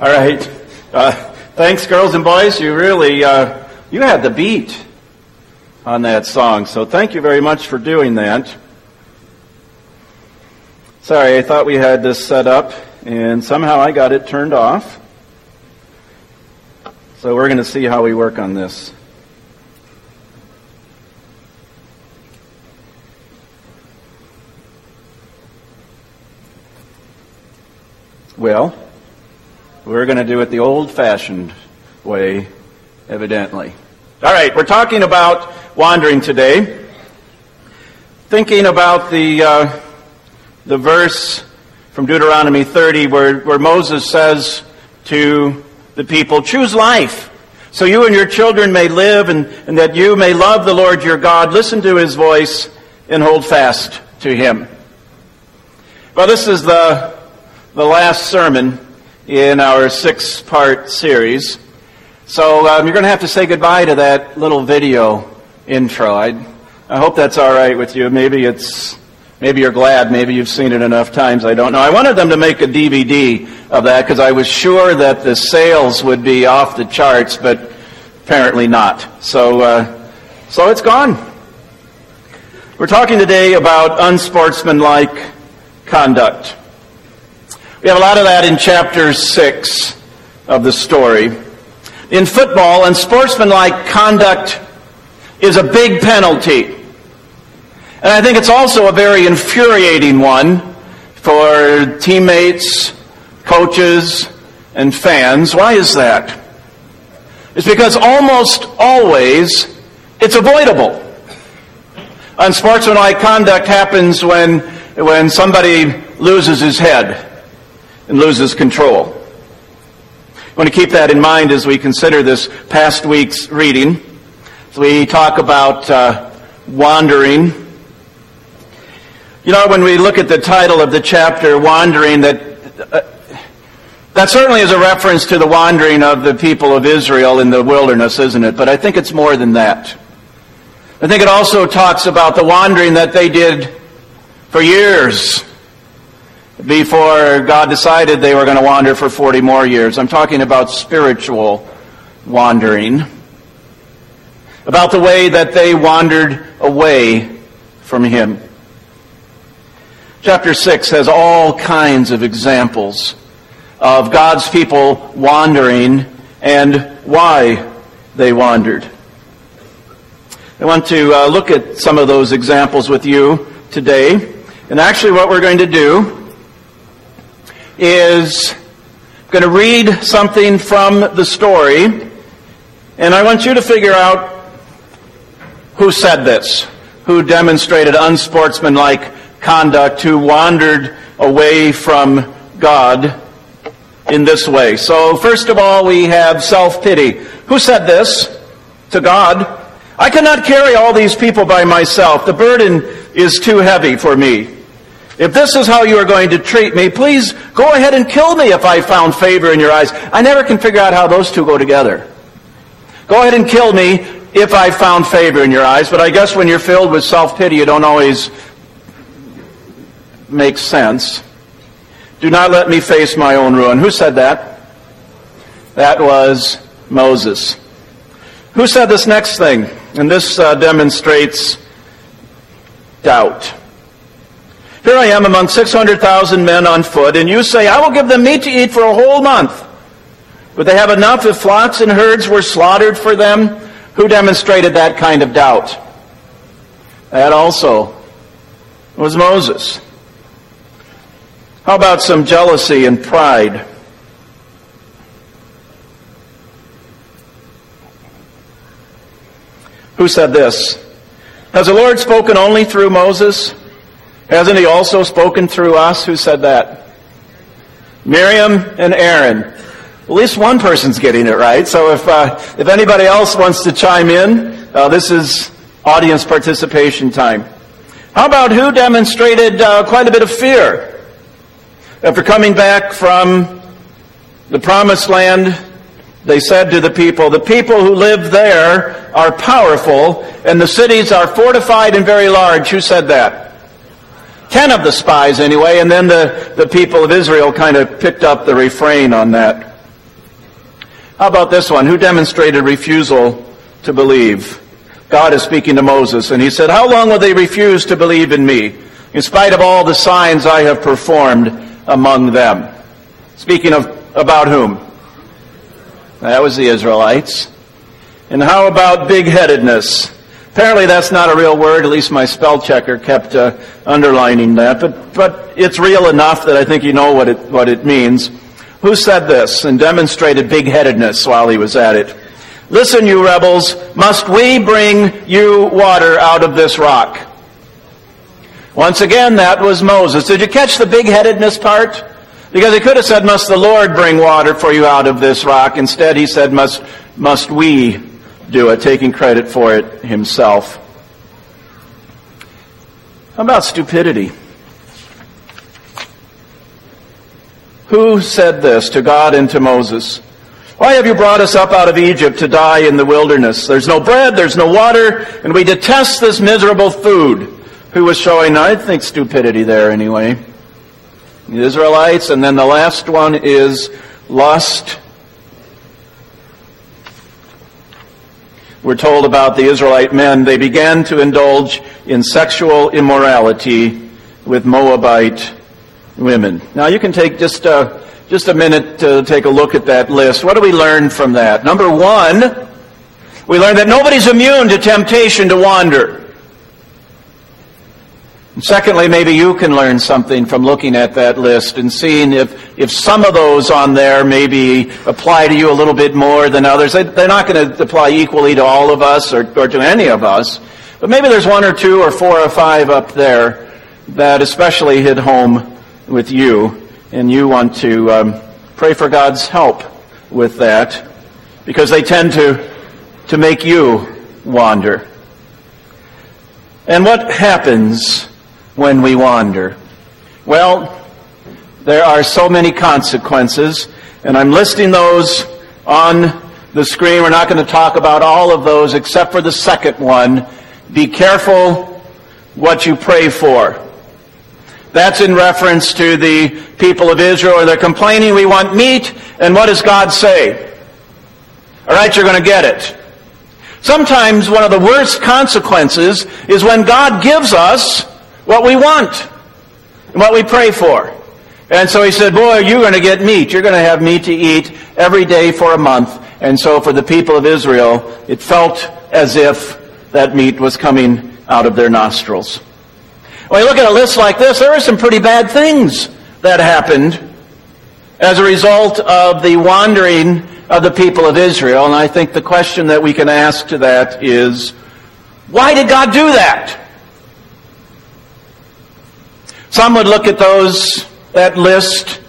All right. Uh, thanks, girls and boys. You really, uh, you had the beat on that song. So thank you very much for doing that. Sorry, I thought we had this set up, and somehow I got it turned off. So we're going to see how we work on this. Well, we're going to do it the old fashioned way, evidently. All right, we're talking about wandering today. Thinking about the, uh, the verse from Deuteronomy 30 where, where Moses says to the people, choose life so you and your children may live and, and that you may love the Lord your God. Listen to his voice and hold fast to him. Well, this is the the last sermon in our six part series. So um, you're going to have to say goodbye to that little video intro. I, I hope that's all right with you. Maybe it's maybe you're glad. Maybe you've seen it enough times. I don't know. I wanted them to make a DVD of that because I was sure that the sales would be off the charts, but apparently not. So uh, so it's gone. We're talking today about unsportsmanlike conduct. We have a lot of that in chapter 6 of the story. In football, unsportsmanlike conduct is a big penalty. And I think it's also a very infuriating one for teammates, coaches, and fans. Why is that? It's because almost always it's avoidable. Unsportsmanlike conduct happens when, when somebody loses his head and loses control. I want to keep that in mind as we consider this past week's reading. As we talk about uh, wandering. You know, when we look at the title of the chapter, Wandering, that, uh, that certainly is a reference to the wandering of the people of Israel in the wilderness, isn't it? But I think it's more than that. I think it also talks about the wandering that they did for years before God decided they were going to wander for 40 more years. I'm talking about spiritual wandering, about the way that they wandered away from Him. Chapter 6 has all kinds of examples of God's people wandering and why they wandered. I want to uh, look at some of those examples with you today. And actually, what we're going to do is going to read something from the story, and I want you to figure out who said this, who demonstrated unsportsmanlike conduct, who wandered away from God in this way. So, first of all, we have self pity. Who said this to God? I cannot carry all these people by myself. The burden is too heavy for me. If this is how you are going to treat me, please go ahead and kill me if I found favor in your eyes. I never can figure out how those two go together. Go ahead and kill me if I found favor in your eyes, but I guess when you're filled with self-pity, you don't always make sense. Do not let me face my own ruin. Who said that? That was Moses. Who said this next thing? And this uh, demonstrates doubt. Here I am among 600,000 men on foot, and you say, I will give them meat to eat for a whole month. Would they have enough if flocks and herds were slaughtered for them? Who demonstrated that kind of doubt? That also was Moses. How about some jealousy and pride? Who said this? Has the Lord spoken only through Moses? Hasn't he also spoken through us? Who said that? Miriam and Aaron. At least one person's getting it right. So if, uh, if anybody else wants to chime in, uh, this is audience participation time. How about who demonstrated uh, quite a bit of fear? After coming back from the promised land, they said to the people, the people who live there are powerful and the cities are fortified and very large. Who said that? Ten of the spies, anyway, and then the, the people of Israel kind of picked up the refrain on that. How about this one? Who demonstrated refusal to believe? God is speaking to Moses, and he said, How long will they refuse to believe in me, in spite of all the signs I have performed among them? Speaking of about whom? That was the Israelites. And how about big-headedness? Apparently that's not a real word, at least my spell checker kept uh, underlining that, but, but it's real enough that I think you know what it, what it means. Who said this and demonstrated big-headedness while he was at it? Listen, you rebels, must we bring you water out of this rock? Once again, that was Moses. Did you catch the big-headedness part? Because he could have said, must the Lord bring water for you out of this rock? Instead, he said, must, must we do it, taking credit for it himself. How about stupidity? Who said this to God and to Moses? Why have you brought us up out of Egypt to die in the wilderness? There's no bread, there's no water, and we detest this miserable food. Who was showing, I think, stupidity there anyway. The Israelites, and then the last one is lust. We're told about the Israelite men, they began to indulge in sexual immorality with Moabite women. Now you can take just a, just a minute to take a look at that list. What do we learn from that? Number one, we learn that nobody's immune to temptation to wander. And secondly, maybe you can learn something from looking at that list and seeing if, if some of those on there maybe apply to you a little bit more than others. They're not going to apply equally to all of us or, or to any of us. But maybe there's one or two or four or five up there that especially hit home with you and you want to um, pray for God's help with that because they tend to, to make you wander. And what happens when we wander? Well, there are so many consequences, and I'm listing those on the screen. We're not going to talk about all of those except for the second one. Be careful what you pray for. That's in reference to the people of Israel. They're complaining, we want meat, and what does God say? All right, you're going to get it. Sometimes one of the worst consequences is when God gives us what we want and what we pray for. And so he said, boy, you're going to get meat. You're going to have meat to eat every day for a month. And so for the people of Israel, it felt as if that meat was coming out of their nostrils. When you look at a list like this, there are some pretty bad things that happened as a result of the wandering of the people of Israel. And I think the question that we can ask to that is, why did God do that? Some would look at those, that list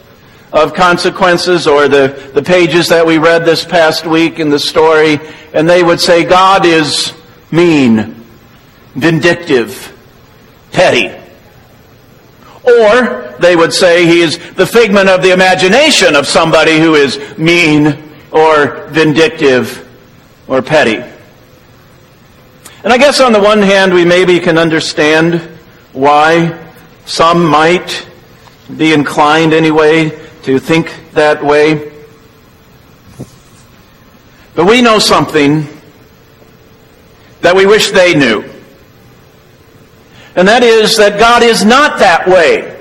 of consequences or the, the pages that we read this past week in the story, and they would say God is mean, vindictive, petty. Or they would say he is the figment of the imagination of somebody who is mean or vindictive or petty. And I guess on the one hand, we maybe can understand why some might be inclined anyway to think that way. But we know something that we wish they knew. And that is that God is not that way,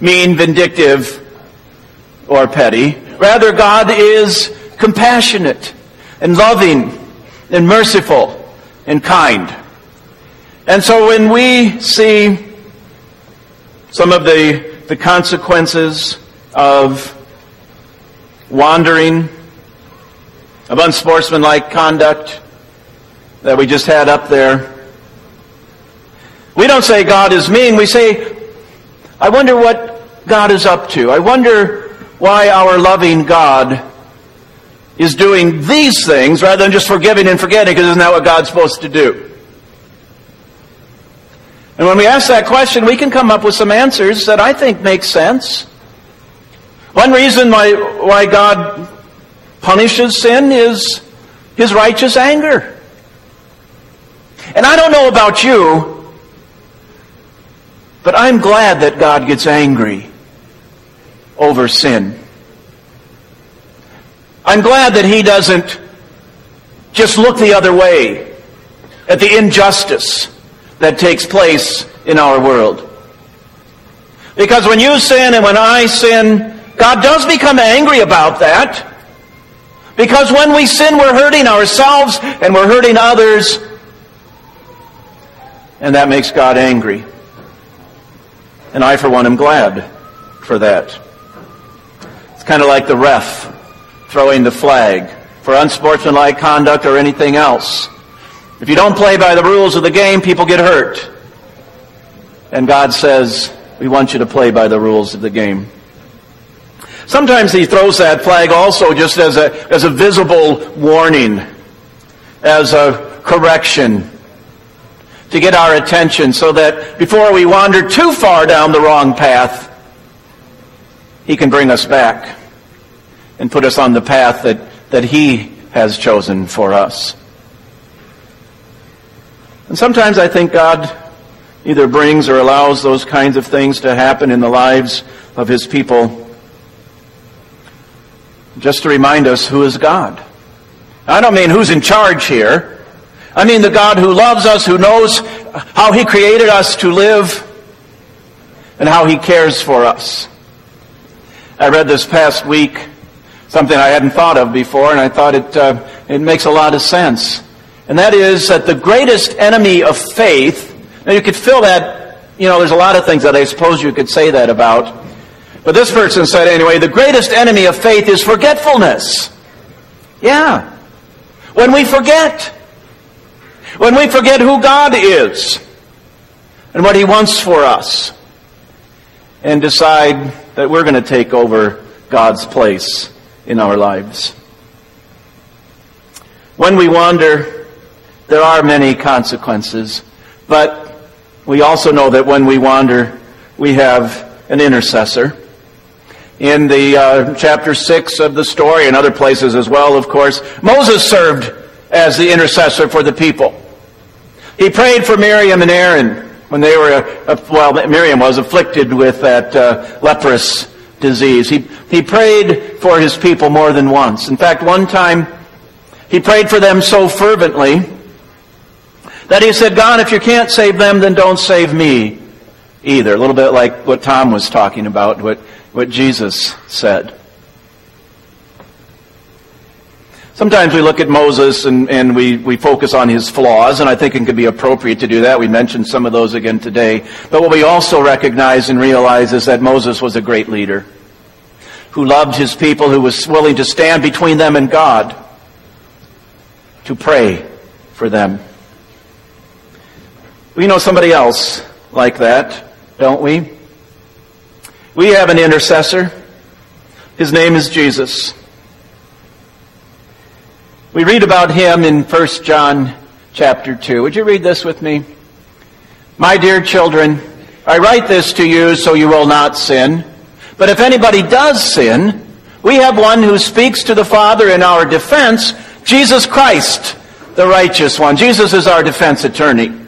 mean, vindictive, or petty. Rather, God is compassionate and loving and merciful and kind. And so when we see some of the, the consequences of wandering, of unsportsmanlike conduct that we just had up there, we don't say God is mean. We say, I wonder what God is up to. I wonder why our loving God is doing these things rather than just forgiving and forgetting because isn't that what God's supposed to do? And when we ask that question, we can come up with some answers that I think make sense. One reason why, why God punishes sin is his righteous anger. And I don't know about you, but I'm glad that God gets angry over sin. I'm glad that he doesn't just look the other way at the injustice that takes place in our world. Because when you sin and when I sin, God does become angry about that. Because when we sin, we're hurting ourselves and we're hurting others. And that makes God angry. And I, for one, am glad for that. It's kind of like the ref throwing the flag for unsportsmanlike conduct or anything else. If you don't play by the rules of the game, people get hurt. And God says, we want you to play by the rules of the game. Sometimes he throws that flag also just as a, as a visible warning, as a correction to get our attention so that before we wander too far down the wrong path, he can bring us back and put us on the path that, that he has chosen for us. And sometimes I think God either brings or allows those kinds of things to happen in the lives of his people just to remind us who is God. I don't mean who's in charge here. I mean the God who loves us, who knows how he created us to live, and how he cares for us. I read this past week something I hadn't thought of before, and I thought it, uh, it makes a lot of sense. And that is that the greatest enemy of faith, now you could fill that, you know, there's a lot of things that I suppose you could say that about. But this person said anyway, the greatest enemy of faith is forgetfulness. Yeah. When we forget. When we forget who God is and what He wants for us and decide that we're going to take over God's place in our lives. When we wander, there are many consequences, but we also know that when we wander, we have an intercessor. In the uh, chapter 6 of the story and other places as well, of course, Moses served as the intercessor for the people. He prayed for Miriam and Aaron when they were, uh, well, Miriam was afflicted with that uh, leprous disease. He, he prayed for his people more than once. In fact, one time he prayed for them so fervently that he said, God, if you can't save them, then don't save me either. A little bit like what Tom was talking about, what, what Jesus said. Sometimes we look at Moses and, and we, we focus on his flaws, and I think it can be appropriate to do that. We mentioned some of those again today. But what we also recognize and realize is that Moses was a great leader who loved his people, who was willing to stand between them and God to pray for them. We know somebody else like that, don't we? We have an intercessor. His name is Jesus. We read about him in 1 John chapter 2. Would you read this with me? My dear children, I write this to you so you will not sin. But if anybody does sin, we have one who speaks to the Father in our defense, Jesus Christ, the righteous one. Jesus is our defense attorney.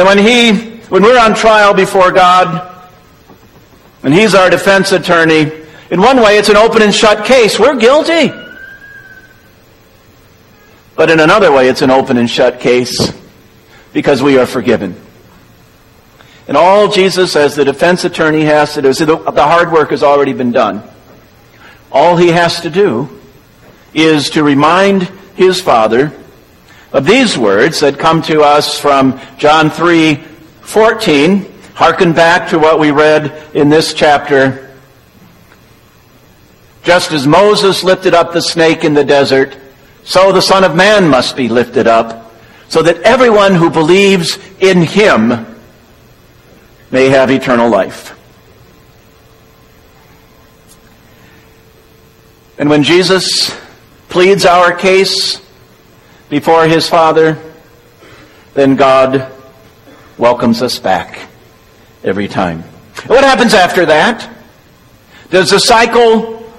And when he, when we're on trial before God, and he's our defense attorney, in one way it's an open and shut case. We're guilty. But in another way, it's an open and shut case because we are forgiven. And all Jesus, as the defense attorney, has to do is the hard work has already been done. All he has to do is to remind his Father of these words that come to us from John 3 14. Harken back to what we read in this chapter. Just as Moses lifted up the snake in the desert, so the Son of Man must be lifted up, so that everyone who believes in him may have eternal life. And when Jesus pleads our case before his Father, then God welcomes us back every time. what happens after that? Does the cycle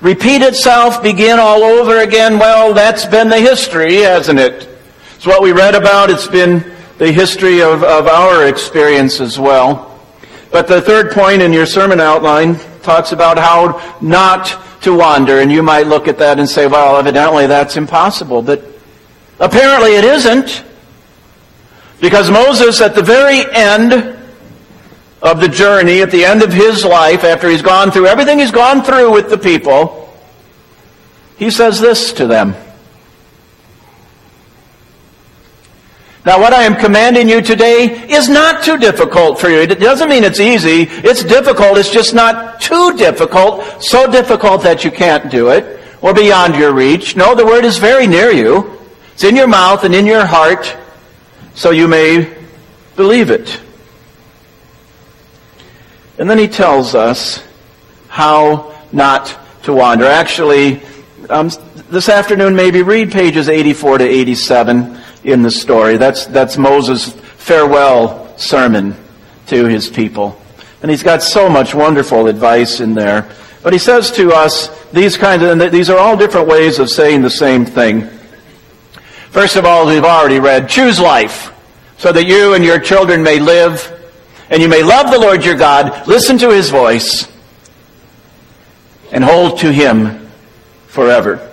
repeat itself, begin all over again, well, that's been the history, hasn't it? It's what we read about. It's been the history of, of our experience as well. But the third point in your sermon outline talks about how not to wander. And you might look at that and say, well, evidently that's impossible. But apparently it isn't. Because Moses, at the very end of the journey, at the end of his life, after he's gone through everything he's gone through with the people, he says this to them. Now, what I am commanding you today is not too difficult for you. It doesn't mean it's easy. It's difficult. It's just not too difficult, so difficult that you can't do it, or beyond your reach. No, the word is very near you. It's in your mouth and in your heart, so you may believe it. And then he tells us how not to wander. Actually, um, this afternoon, maybe read pages 84 to 87 in the story. That's, that's Moses' farewell sermon to his people. And he's got so much wonderful advice in there. But he says to us these kinds of, and these are all different ways of saying the same thing. First of all, we've already read, choose life so that you and your children may live and you may love the Lord your God, listen to his voice, and hold to him forever.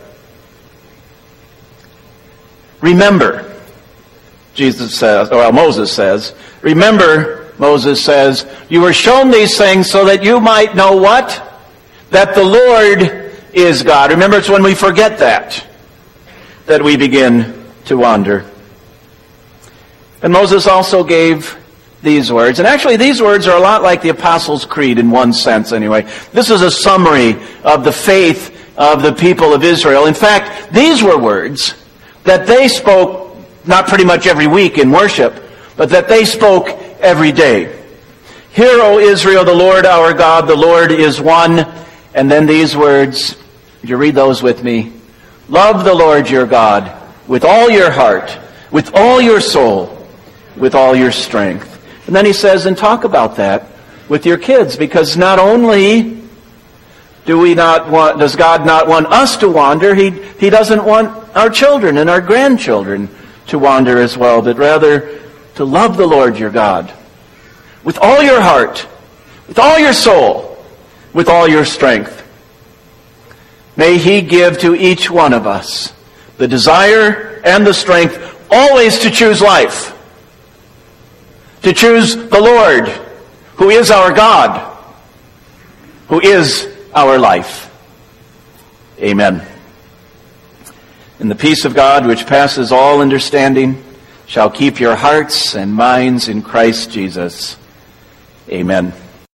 Remember, Jesus says, or well, Moses says, remember, Moses says, you were shown these things so that you might know what? That the Lord is God. Remember, it's when we forget that, that we begin to wander. And Moses also gave these words. And actually, these words are a lot like the Apostles' Creed in one sense, anyway. This is a summary of the faith of the people of Israel. In fact, these were words that they spoke not pretty much every week in worship, but that they spoke every day. Hear, O Israel, the Lord our God, the Lord is one. And then these words, you read those with me? Love the Lord your God with all your heart, with all your soul, with all your strength. And then he says, and talk about that with your kids, because not only do we not want, does God not want us to wander, he, he doesn't want our children and our grandchildren to wander as well, but rather to love the Lord your God with all your heart, with all your soul, with all your strength. May He give to each one of us the desire and the strength always to choose life, to choose the Lord, who is our God, who is our life. Amen. And the peace of God, which passes all understanding, shall keep your hearts and minds in Christ Jesus. Amen.